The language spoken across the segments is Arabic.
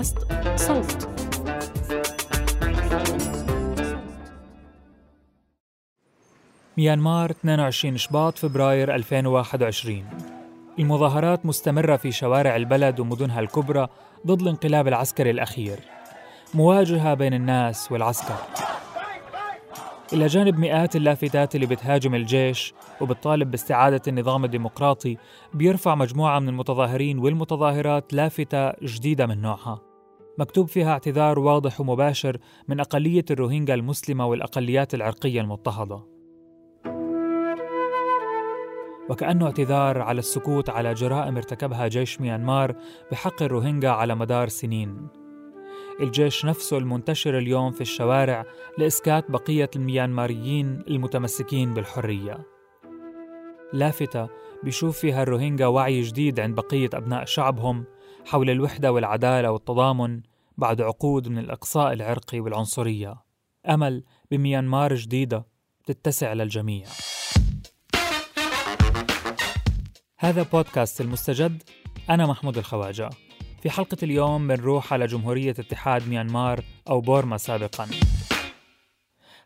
بودكاست صوت. ميانمار 22 شباط فبراير 2021 المظاهرات مستمرة في شوارع البلد ومدنها الكبرى ضد الانقلاب العسكري الأخير. مواجهة بين الناس والعسكر. إلى جانب مئات اللافتات اللي بتهاجم الجيش وبتطالب باستعادة النظام الديمقراطي بيرفع مجموعة من المتظاهرين والمتظاهرات لافتة جديدة من نوعها. مكتوب فيها اعتذار واضح ومباشر من أقلية الروهينجا المسلمة والأقليات العرقية المضطهدة. وكأنه اعتذار على السكوت على جرائم ارتكبها جيش ميانمار بحق الروهينجا على مدار سنين. الجيش نفسه المنتشر اليوم في الشوارع لإسكات بقية الميانماريين المتمسكين بالحرية. لافتة بيشوف فيها الروهينجا وعي جديد عند بقية أبناء شعبهم حول الوحدة والعدالة والتضامن بعد عقود من الإقصاء العرقي والعنصرية. أمل بميانمار جديدة تتسع للجميع هذا بودكاست المستجد. أنا محمود الخواجة. في حلقة اليوم بنروح على جمهورية اتحاد ميانمار أو بورما سابقا.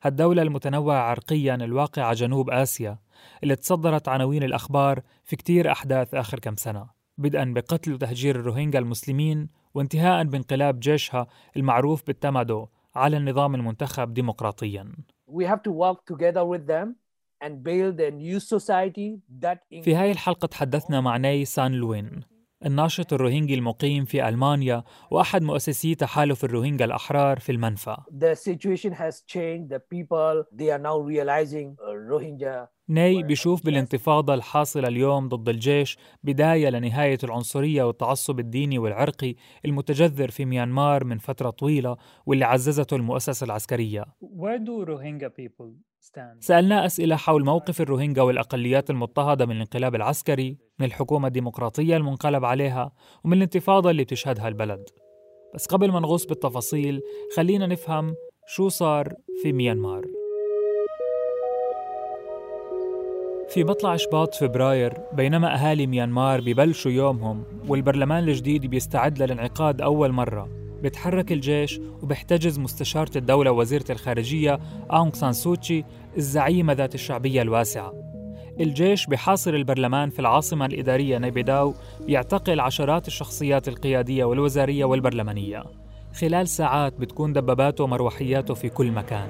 هالدولة المتنوعة عرقيا الواقعة جنوب آسيا اللي تصدرت عناوين الأخبار في كتير أحداث آخر كم سنة. بدءا بقتل وتهجير الروهينجا المسلمين وانتهاء بانقلاب جيشها المعروف بالتمادو على النظام المنتخب ديمقراطيا. We have to work together with them and build a new society that في هاي الحلقة تحدثنا مع ناي سان لوين. الناشط الروهينجي المقيم في ألمانيا وأحد مؤسسي تحالف الروهينجا الأحرار في المنفى. The situation has changed. The people they are now realizing uh, Rohingya. ناي بيشوف بالانتفاضة الحاصلة اليوم ضد الجيش بداية لنهاية العنصرية والتعصب الديني والعرقي المتجذر في ميانمار من فترة طويلة واللي عززته المؤسسة العسكرية. Where do Rohingya people سألناه أسئلة حول موقف الروهينجا والأقليات المضطهدة من الانقلاب العسكري من الحكومة الديمقراطية المنقلب عليها ومن الانتفاضة اللي بتشهدها البلد. بس قبل ما نغوص بالتفاصيل خلينا نفهم شو صار في ميانمار. في مطلع شباط فبراير بينما أهالي ميانمار ببلشوا يومهم والبرلمان الجديد بيستعد للانعقاد أول مرة. بتحرك الجيش وبيحتجز مستشارة الدولة وزيرة الخارجية أونغ سان سوتشي الزعيمة ذات الشعبية الواسعة. الجيش بحاصر البرلمان في العاصمة الإدارية نيبيداو بيعتقل عشرات الشخصيات القيادية والوزارية والبرلمانية. خلال ساعات بتكون دباباته ومروحياته في كل مكان.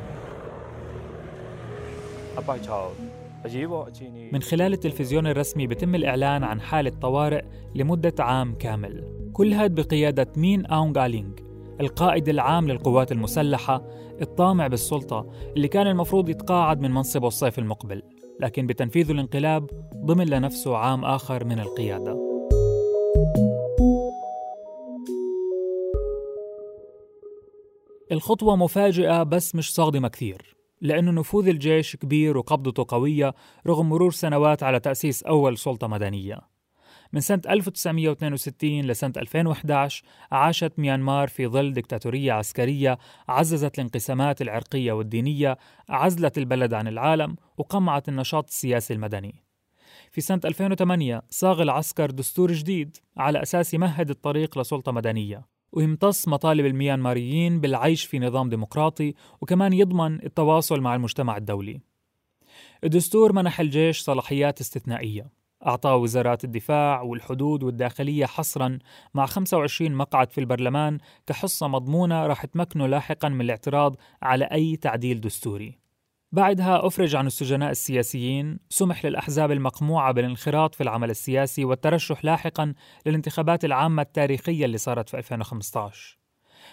من خلال التلفزيون الرسمي بتم الإعلان عن حالة طوارئ لمدة عام كامل. كل هاد بقيادة مين أونغ آلينغ القائد العام للقوات المسلحة الطامع بالسلطة اللي كان المفروض يتقاعد من منصبه الصيف المقبل لكن بتنفيذ الانقلاب ضمن لنفسه عام آخر من القيادة. الخطوة مفاجئة بس مش صادمة كثير لأنه نفوذ الجيش كبير وقبضته قوية رغم مرور سنوات على تأسيس أول سلطة مدنية. من سنة 1962 لسنة 2011 عاشت ميانمار في ظل دكتاتورية عسكرية عززت الانقسامات العرقية والدينية عزلت البلد عن العالم وقمعت النشاط السياسي المدني. في سنة 2008 صاغ العسكر دستور جديد على أساس يمهد الطريق لسلطة مدنية. ويمتص مطالب الميانماريين بالعيش في نظام ديمقراطي وكمان يضمن التواصل مع المجتمع الدولي. الدستور منح الجيش صلاحيات استثنائية. أعطاه وزارات الدفاع والحدود والداخلية حصرا مع 25 مقعد في البرلمان كحصة مضمونة راح تمكنه لاحقا من الاعتراض على أي تعديل دستوري. بعدها أفرج عن السجناء السياسيين سمح للأحزاب المقموعة بالانخراط في العمل السياسي والترشح لاحقا للانتخابات العامة التاريخية اللي صارت في 2015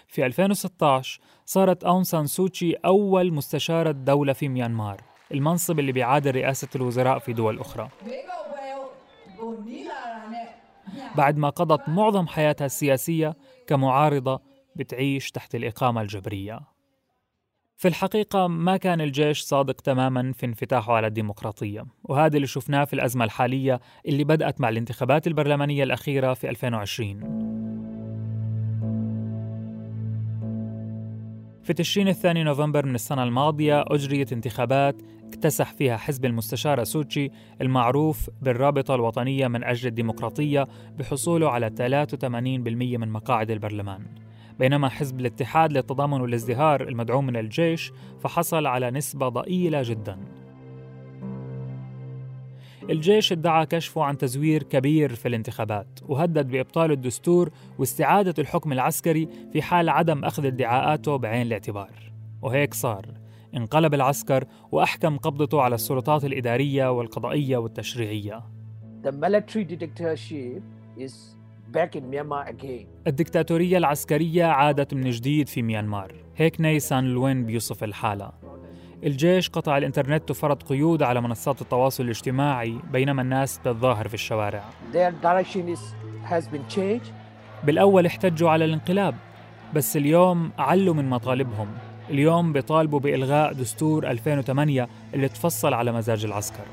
في 2016 صارت أون سان سوتشي أول مستشارة دولة في ميانمار المنصب اللي بيعادل رئاسة الوزراء في دول أخرى. بعد ما قضت معظم حياتها السياسية كمعارضة بتعيش تحت الإقامة الجبرية. في الحقيقة ما كان الجيش صادق تماما في انفتاحه على الديمقراطية وهذا اللي شفناه في الأزمة الحالية اللي بدأت مع الانتخابات البرلمانية الأخيرة في 2020 في تشرين الثاني نوفمبر من السنة الماضية أجريت انتخابات اكتسح فيها حزب المستشارة سوتشي المعروف بالرابطة الوطنية من أجل الديمقراطية بحصوله على 83% من مقاعد البرلمان. بينما حزب الاتحاد للتضامن والازدهار المدعوم من الجيش فحصل على نسبة ضئيلة جدا. الجيش ادعى كشفه عن تزوير كبير في الانتخابات وهدد بإبطال الدستور واستعادة الحكم العسكري في حال عدم أخذ ادعاءاته بعين الاعتبار. وهيك صار. انقلب العسكر وأحكم قبضته على السلطات الإدارية والقضائية والتشريعية. The military dictatorship is back in Myanmar again. الدكتاتورية العسكرية عادت من جديد في ميانمار. هيك نيسان لوين بيوصف الحالة. الجيش قطع الإنترنت وفرض قيود على منصات التواصل الاجتماعي بينما الناس تتظاهر في الشوارع. Their direction is, has been changed. بالأول احتجوا على الانقلاب بس اليوم علوا من مطالبهم. اليوم بيطالبوا بإلغاء دستور 2008 اللي تفصل على مزاج العسكر.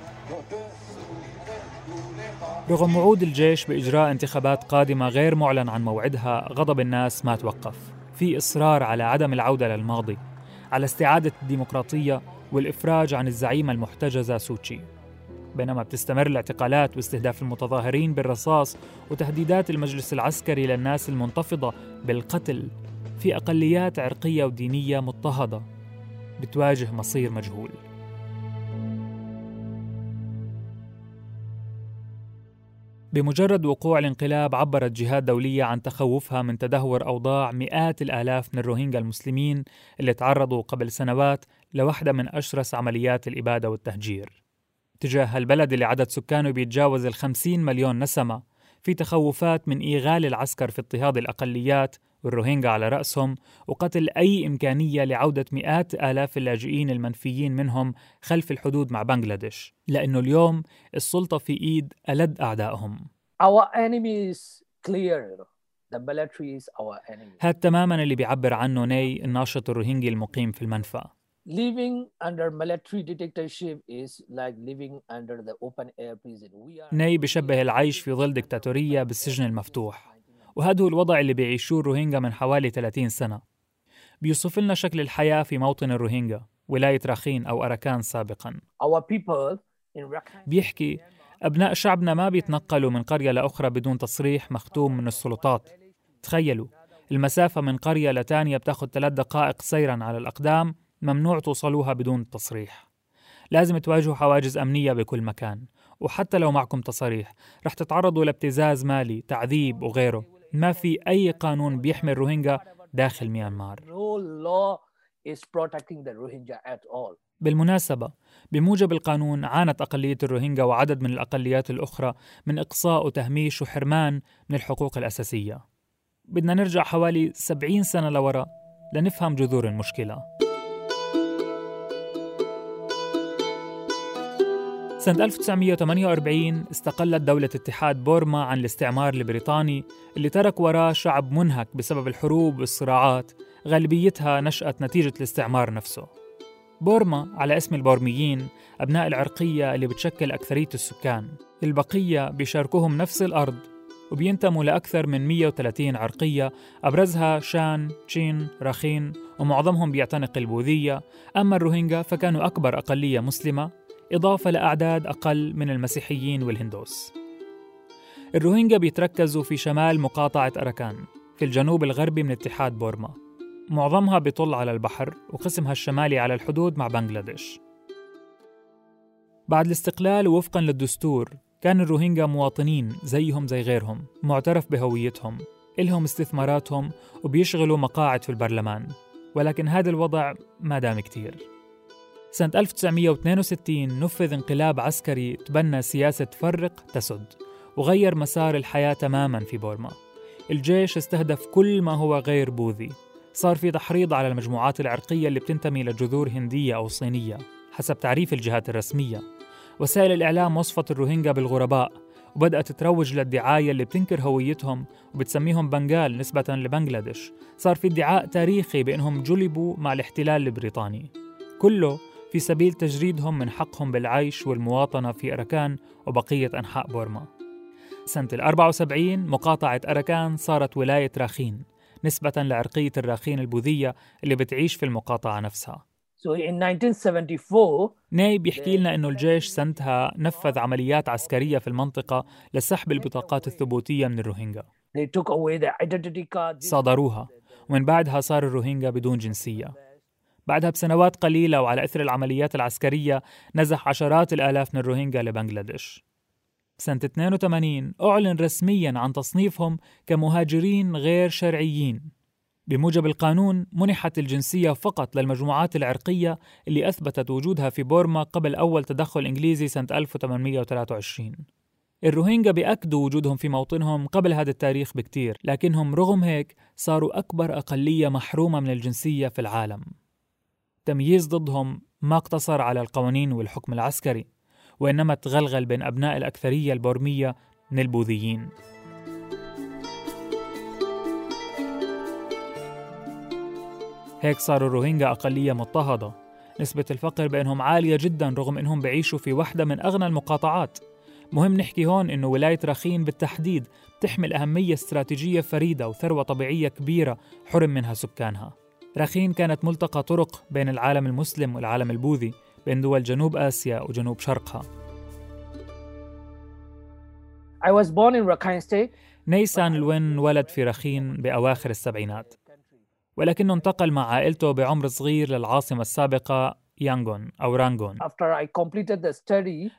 رغم وعود الجيش بإجراء انتخابات قادمة غير معلن عن موعدها غضب الناس ما توقف. في إصرار على عدم العودة للماضي على استعادة الديمقراطية والإفراج عن الزعيمة المحتجزة سوتشي. بينما بتستمر الاعتقالات واستهداف المتظاهرين بالرصاص وتهديدات المجلس العسكري للناس المنتفضة بالقتل. في أقليات عرقية ودينية مضطهدة بتواجه مصير مجهول. بمجرد وقوع الانقلاب عبرت جهات دولية عن تخوفها من تدهور أوضاع مئات الآلاف من الروهينجا المسلمين اللي تعرضوا قبل سنوات لواحدة من أشرس عمليات الإبادة والتهجير. تجاه البلد اللي عدد سكانه بيتجاوز الخمسين مليون نسمة في تخوفات من إيغال العسكر في اضطهاد الأقليات والروهينجا على رأسهم وقتل أي إمكانية لعودة مئات آلاف اللاجئين المنفيين منهم خلف الحدود مع بنغلاديش لأنه اليوم السلطة في إيد ألد أعدائهم Our enemy is clear. The military is our enemy. هاد تماما اللي بيعبر عنه ني الناشط الروهينجي المقيم في المنفى Living under military dictatorship is like living under the open air prison. We are ني بشبه العيش في ظل دكتاتورية بالسجن المفتوح وهذا هو الوضع اللي بيعيشوه الروهينجا من حوالي 30 سنة. بيوصف لنا شكل الحياة في موطن الروهينجا ولاية راخين أو أراكان سابقاً. بيحكي أبناء شعبنا ما بيتنقلوا من قرية لأخرى بدون تصريح مختوم من السلطات. تخيلوا المسافة من قرية لتانية بتاخد ثلاث دقائق سيرا على الأقدام ممنوع توصلوها بدون تصريح. لازم تواجهوا حواجز أمنية بكل مكان. وحتى لو معكم تصاريح رح تتعرضوا لابتزاز مالي تعذيب وغيره. ما في أي قانون بيحمي الروهينجا داخل ميانمار. No law is protecting the Rohingya at all. بالمناسبة بموجب القانون عانت أقلية الروهينجا وعدد من الأقليات الأخرى من إقصاء وتهميش وحرمان من الحقوق الأساسية. بدنا نرجع حوالي 70 سنة لورا لنفهم جذور المشكلة. سنة 1948 استقلت دولة اتحاد بورما عن الاستعمار البريطاني اللي ترك وراه شعب منهك بسبب الحروب والصراعات غالبيتها نشأت نتيجة الاستعمار نفسه. بورما على اسم البورميين أبناء العرقية اللي بتشكل أكثرية السكان. البقية بيشاركوهم نفس الأرض وبينتموا لأكثر من 130 عرقية أبرزها شان، تشين، راخين ومعظمهم بيعتنق البوذية. أما الروهينجا فكانوا أكبر أقلية مسلمة إضافة لأعداد أقل من المسيحيين والهندوس. الروهينجا بيتركزوا في شمال مقاطعة أراكان في الجنوب الغربي من اتحاد بورما. معظمها بيطل على البحر وقسمها الشمالي على الحدود مع بنغلاديش. بعد الاستقلال ووفقا للدستور كان الروهينجا مواطنين زيهم زي غيرهم معترف بهويتهم إلهم استثماراتهم وبيشغلوا مقاعد في البرلمان. ولكن هذا الوضع ما دام كتير. سنة 1962 نفذ انقلاب عسكري تبنى سياسة فرق تسد وغير مسار الحياة تماما في بورما. الجيش استهدف كل ما هو غير بوذي. صار في تحريض على المجموعات العرقية اللي بتنتمي لجذور هندية أو صينية حسب تعريف الجهات الرسمية. وسائل الإعلام وصفت الروهينجا بالغرباء وبدأت تروج للدعاية اللي بتنكر هويتهم وبتسميهم بنغال نسبة لبنغلاديش. صار في ادعاء تاريخي بأنهم جلبوا مع الاحتلال البريطاني. كله في سبيل تجريدهم من حقهم بالعيش والمواطنة في أراكان وبقية أنحاء بورما. سنة ال 74 مقاطعة أراكان صارت ولاية راخين نسبة لعرقية الراخين البوذية اللي بتعيش في المقاطعة نفسها. So in 1974, ناي بيحكي لنا إنه الجيش سنتها نفذ عمليات عسكرية في المنطقة لسحب البطاقات الثبوتية من الروهينجا. صادروها ومن بعدها صار الروهينجا بدون جنسية. بعدها بسنوات قليلة وعلى إثر العمليات العسكرية نزح عشرات الآلاف من الروهينجا لبنغلاديش. سنة 82 أعلن رسميا عن تصنيفهم كمهاجرين غير شرعيين. بموجب القانون منحت الجنسية فقط للمجموعات العرقية اللي أثبتت وجودها في بورما قبل أول تدخل إنجليزي سنة 1823 الروهينجا بيأكدوا وجودهم في موطنهم قبل هذا التاريخ بكتير لكنهم رغم هيك صاروا أكبر أقلية محرومة من الجنسية في العالم. التمييز ضدهم ما اقتصر على القوانين والحكم العسكري وإنما تغلغل بين أبناء الأكثرية البورمية من البوذيين. هيك صاروا الروهينجا أقلية مضطهدة. نسبة الفقر بينهم عالية جدا رغم أنهم بيعيشوا في واحدة من أغنى المقاطعات. مهم نحكي هون أنه ولاية رخين بالتحديد تحمل أهمية استراتيجية فريدة وثروة طبيعية كبيرة حرم منها سكانها. رخين كانت ملتقى طرق بين العالم المسلم والعالم البوذي بين دول جنوب آسيا وجنوب شرقها. I was born in Rakhine State. نيسان الوين ولد في رخين بأواخر السبعينات. ولكنه انتقل مع عائلته بعمر صغير للعاصمة السابقة يانغون أو رانغون.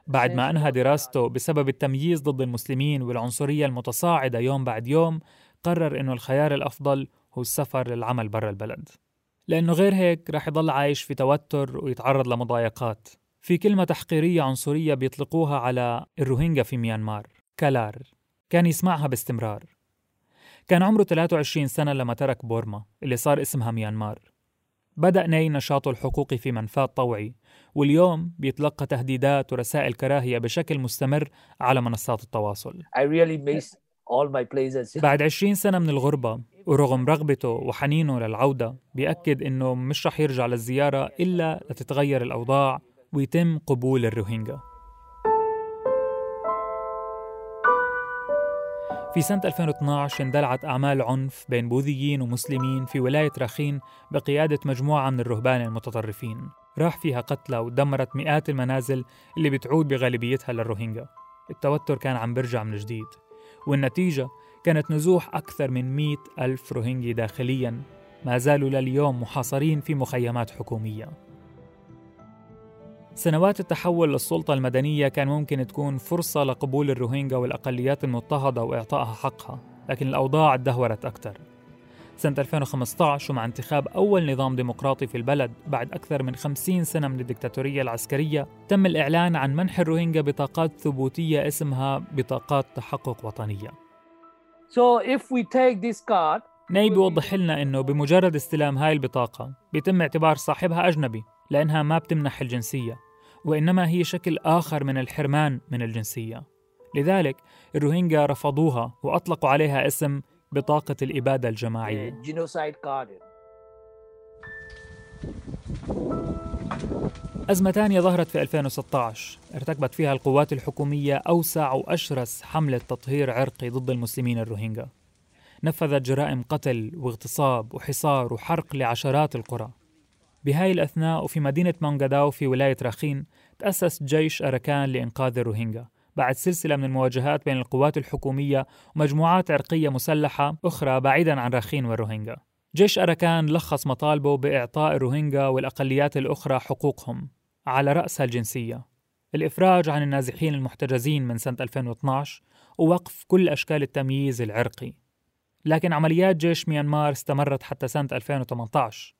بعد ما أنهى دراسته بسبب التمييز ضد المسلمين والعنصرية المتصاعدة يوم بعد يوم قرر إنه الخيار الأفضل هو السفر للعمل برا البلد. لأنه غير هيك رح يضل عايش في توتر ويتعرض لمضايقات. في كلمة تحقيرية عنصرية بيطلقوها على الروهينجا في ميانمار كالار. كان يسمعها باستمرار. كان عمره 23 سنة لما ترك بورما اللي صار اسمها ميانمار. بدأ ناي نشاطه الحقوقي في منفاه الطوعي واليوم بيتلقى تهديدات ورسائل كراهية بشكل مستمر على منصات التواصل. I really miss. بعد 20 سنة من الغربة ورغم رغبته وحنينه للعودة بيأكد إنه مش رح يرجع للزيارة إلا لتتغير الأوضاع ويتم قبول الروهينجا. في سنة 2012 اندلعت أعمال عنف بين بوذيين ومسلمين في ولاية رخين بقيادة مجموعة من الرهبان المتطرفين. راح فيها قتلى ودمرت مئات المنازل اللي بتعود بغالبيتها للروهينجا. التوتر كان عم برجع من جديد. والنتيجة كانت نزوح أكثر من مئة ألف روهينجي داخلياً. ما زالوا لليوم محاصرين في مخيمات حكومية. سنوات التحول للسلطة المدنية كان ممكن تكون فرصة لقبول الروهينجا والأقليات المضطهدة وإعطائها حقها لكن الأوضاع تدهورت أكثر. سنة 2015 ومع انتخاب أول نظام ديمقراطي في البلد بعد أكثر من 50 سنة من الدكتاتورية العسكرية تم الإعلان عن منح الروهينجا بطاقات ثبوتية اسمها بطاقات تحقق وطنية. So if we take this card, ناي بيوضح لنا إنه بمجرد استلام هاي البطاقة بيتم اعتبار صاحبها أجنبي لأنها ما بتمنح الجنسية وإنما هي شكل آخر من الحرمان من الجنسية. لذلك الروهينجا رفضوها وأطلقوا عليها اسم بطاقة الإبادة الجماعية. تانية ظهرت في 2016 ارتكبت فيها القوات الحكومية أوسع وأشرس حملة تطهير عرقي ضد المسلمين الروهينجا. نفذت جرائم قتل واغتصاب وحصار وحرق لعشرات القرى. بهاي الأثناء وفي مدينة مونغاداو في ولاية راخين تأسس جيش أركان لإنقاذ الروهينجا. بعد سلسلة من المواجهات بين القوات الحكومية ومجموعات عرقية مسلحة أخرى بعيدا عن راخين والروهينجا. جيش أركان لخص مطالبه بإعطاء الروهينجا والأقليات الأخرى حقوقهم على رأسها الجنسية. الإفراج عن النازحين المحتجزين من سنة 2012 ووقف كل أشكال التمييز العرقي. لكن عمليات جيش ميانمار استمرت حتى سنة 2018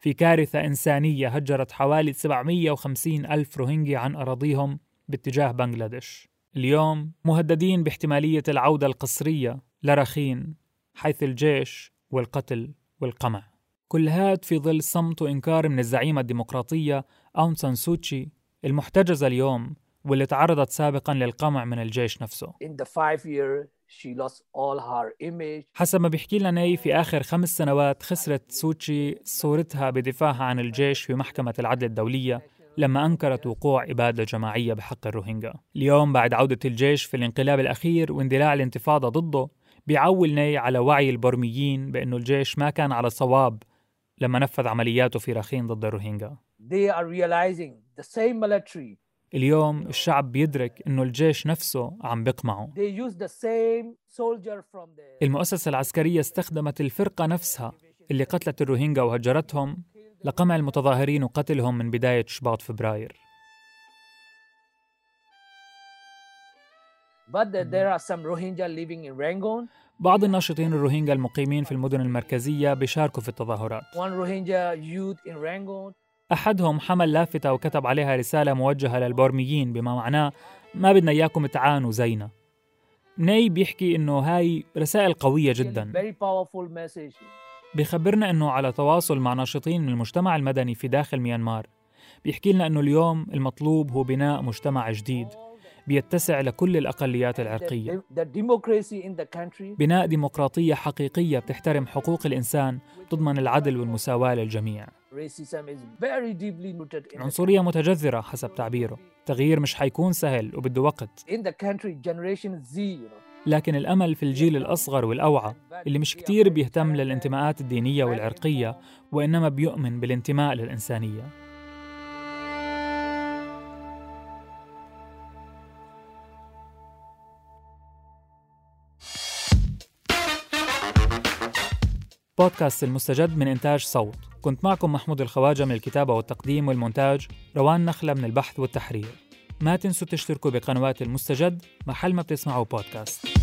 في كارثة إنسانية هجرت حوالي 750 ألف روهينجي عن أراضيهم باتجاه بنغلاديش. اليوم مهددين باحتمالية العودة القسرية لرخين حيث الجيش والقتل والقمع. كل هاد في ظل صمت وإنكار من الزعيمة الديمقراطية أون سان سوتشي المحتجزة اليوم واللي تعرضت سابقا للقمع من الجيش نفسه. In the five year, she lost all her image. حسب ما بيحكي لنا ناي في آخر خمس سنوات خسرت سوتشي صورتها بدفاعها عن الجيش في محكمة العدل الدولية. لما أنكرت وقوع إبادة جماعية بحق الروهينجا. اليوم بعد عودة الجيش في الانقلاب الأخير واندلاع الانتفاضة ضده بيعول ناي على وعي البرميين بأنه الجيش ما كان على صواب لما نفذ عملياته في راخين ضد الروهينجا. They are realizing the same military. اليوم الشعب بيدرك أنه الجيش نفسه عم بيقمعه. They use the same soldier from the المؤسسة العسكرية استخدمت الفرقة نفسها اللي قتلت الروهينجا وهجرتهم لقمع المتظاهرين وقتلهم من بداية شباط فبراير. But there are some Rohingya living in Rangoon. بعض الناشطين الروهينجا المقيمين في المدن المركزية بيشاركوا في التظاهرات. One Rohingya youth in Rangoon. أحدهم حمل لافتة وكتب عليها رسالة موجهة للبورميين بما معناه ما بدنا إياكم تعانوا زينا ناي بيحكي إنه هاي رسائل قوية جدا. بيخبرنا إنه على تواصل مع ناشطين من المجتمع المدني في داخل ميانمار. بيحكي لنا إنه اليوم المطلوب هو بناء مجتمع جديد بيتسع لكل الأقليات العرقية. بناء ديمقراطية حقيقية بتحترم حقوق الإنسان تضمن العدل والمساواة للجميع. العنصرية متجذرة حسب تعبيره. تغيير مش حيكون سهل وبده وقت. لكن الأمل في الجيل الأصغر والأوعى اللي مش كتير بيهتم للانتماءات الدينية والعرقية وإنما بيؤمن بالانتماء للإنسانية. بودكاست المستجد من إنتاج صوت. كنت معكم محمود الخواجة من الكتابة والتقديم والمونتاج روان نخلة من البحث والتحرير. ما تنسوا تشتركوا بقنوات المستجد محل ما بتسمعوا بودكاست.